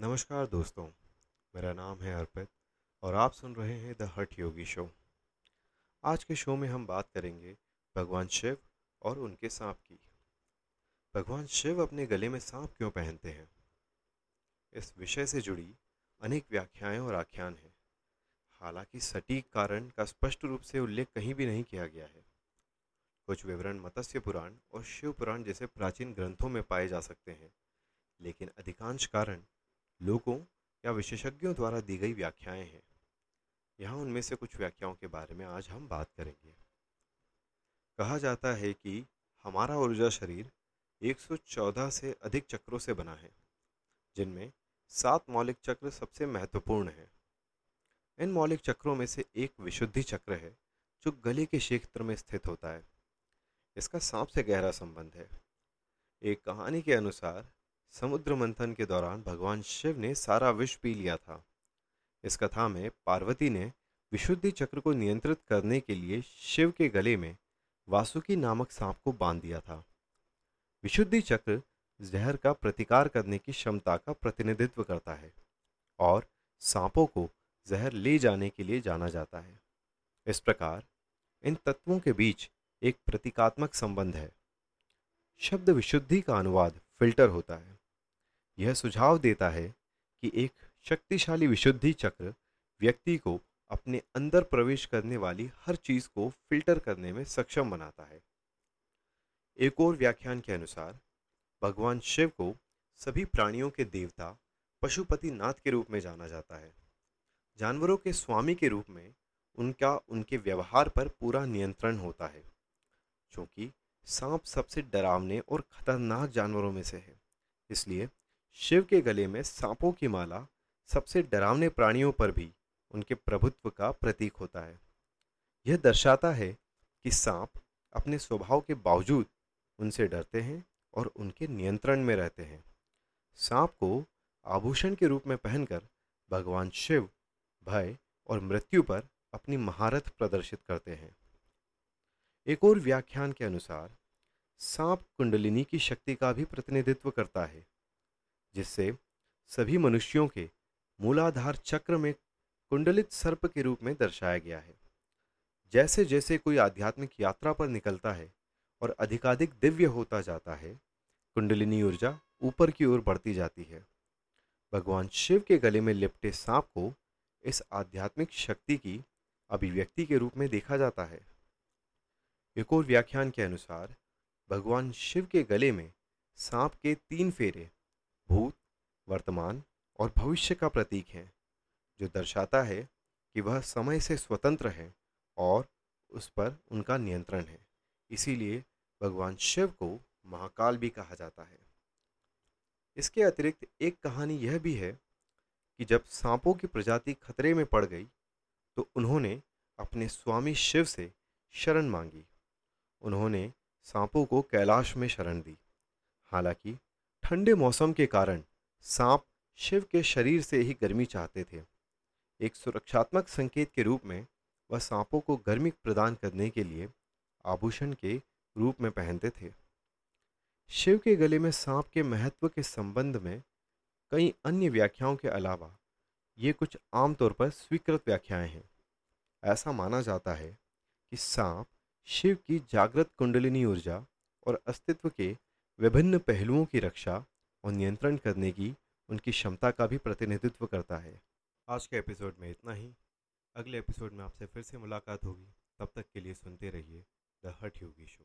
नमस्कार दोस्तों, मेरा नाम है अर्पित और आप सुन रहे हैं द हट योगी शो। आज के शो में हम बात करेंगे भगवान शिव और उनके सांप की। भगवान शिव अपने गले में सांप क्यों पहनते हैं? इस विषय से जुड़ी अनेक व्याख्याएँ और आख्यान हैं। हालाँकि सटीक कारण का स्पष्ट रूप से उल्लेख कहीं भी नहीं किया गया है। कुछ विवरण मत्स्य पुराण और शिव पुराण जैसे प्राचीन ग्रंथों में पाए जा सकते हैं, लेकिन अधिकांश कारण लोगों या विशेषज्ञों द्वारा दी गई व्याख्याएँ हैं। यहाँ उनमें से कुछ व्याख्याओं के बारे में आज हम बात करेंगे। कहा जाता है कि हमारा ऊर्जा शरीर 114 से अधिक चक्रों से बना है, जिनमें सात मौलिक चक्र सबसे महत्वपूर्ण हैं। इन मौलिक चक्रों में से एक विशुद्धि चक्र है, जो गले के क्षेत्र में स्थित होता है। इसका सांप से गहरा संबंध है। एक कहानी के अनुसार समुद्र मंथन के दौरान भगवान शिव ने सारा विष पी लिया था। इस कथा में पार्वती ने विशुद्धि चक्र को नियंत्रित करने के लिए शिव के गले में वासुकी नामक सांप को बाँध दिया था। विशुद्धि चक्र जहर का प्रतिकार करने की क्षमता का प्रतिनिधित्व करता है और सांपों को जहर ले जाने के लिए जाना जाता है। इस प्रकार इन तत्वों के बीच एक प्रतीकात्मक संबंध है। शब्द विशुद्धि का अनुवाद फ़िल्टर होता है। यह सुझाव देता है कि एक शक्तिशाली विशुद्धि चक्र व्यक्ति को अपने अंदर प्रवेश करने वाली हर चीज़ को फ़िल्टर करने में सक्षम बनाता है। एक और व्याख्यान के अनुसार, भगवान शिव को सभी प्राणियों के देवता पशुपति नाथ के रूप में जाना जाता है। जानवरों के स्वामी के रूप में उनका, उनके व्यवहार पर पूरा नियंत्रण होता है, क्योंकि सांप सबसे डरावने और खतरनाक जानवरों में से है। इसलिए शिव के गले में सांपों की माला सबसे डरावने प्राणियों पर भी उनके प्रभुत्व का प्रतीक होता है। यह दर्शाता है कि सांप अपने स्वभाव के बावजूद उनसे डरते हैं और उनके नियंत्रण में रहते हैं। सांप को आभूषण के रूप में पहनकर भगवान शिव भय और मृत्यु पर अपनी महारत प्रदर्शित करते हैं। एक और व्याख्यान के अनुसार, सांप कुंडलिनी की शक्ति का भी प्रतिनिधित्व करता है। जिससे सभी मनुष्यों के मूलाधार चक्र में कुंडलित सर्प के रूप में दर्शाया गया है। जैसे जैसे कोई आध्यात्मिक यात्रा पर निकलता है और अधिकाधिक दिव्य होता जाता है, कुंडलिनी ऊर्जा ऊपर की ओर बढ़ती जाती है। भगवान शिव के गले में लिपटे सांप को इस आध्यात्मिक शक्ति की अभिव्यक्ति के रूप में देखा जाता है। एक और व्याख्यान के अनुसार, भगवान शिव के गले में सांप के तीन फेरे भूत, वर्तमान और भविष्य का प्रतीक है, जो दर्शाता है कि वह समय से स्वतंत्र है और उस पर उनका नियंत्रण है। इसीलिए भगवान शिव को महाकाल भी कहा जाता है। इसके अतिरिक्त एक कहानी यह भी है कि जब सांपों की प्रजाति खतरे में पड़ गई तो उन्होंने अपने स्वामी शिव से शरण मांगी। उन्होंने सांपों को कैलाश में शरण दी। हालाँकि ठंडे मौसम के कारण सांप शिव के शरीर से ही गर्मी चाहते थे। एक सुरक्षात्मक संकेत के रूप में वह सांपों को गर्मी प्रदान करने के लिए आभूषण के रूप में पहनते थे। शिव के गले में सांप के महत्व के संबंध में कई अन्य व्याख्याओं के अलावा ये कुछ आमतौर पर स्वीकृत व्याख्याएँ हैं। ऐसा माना जाता है कि सांप शिव की जागृत कुंडलिनी ऊर्जा और अस्तित्व के विभिन्न पहलुओं की रक्षा और नियंत्रण करने की उनकी क्षमता का भी प्रतिनिधित्व करता है। आज के एपिसोड में इतना ही। अगले एपिसोड में आपसे फिर से मुलाकात होगी। तब तक के लिए सुनते रहिए द हट योगी शो।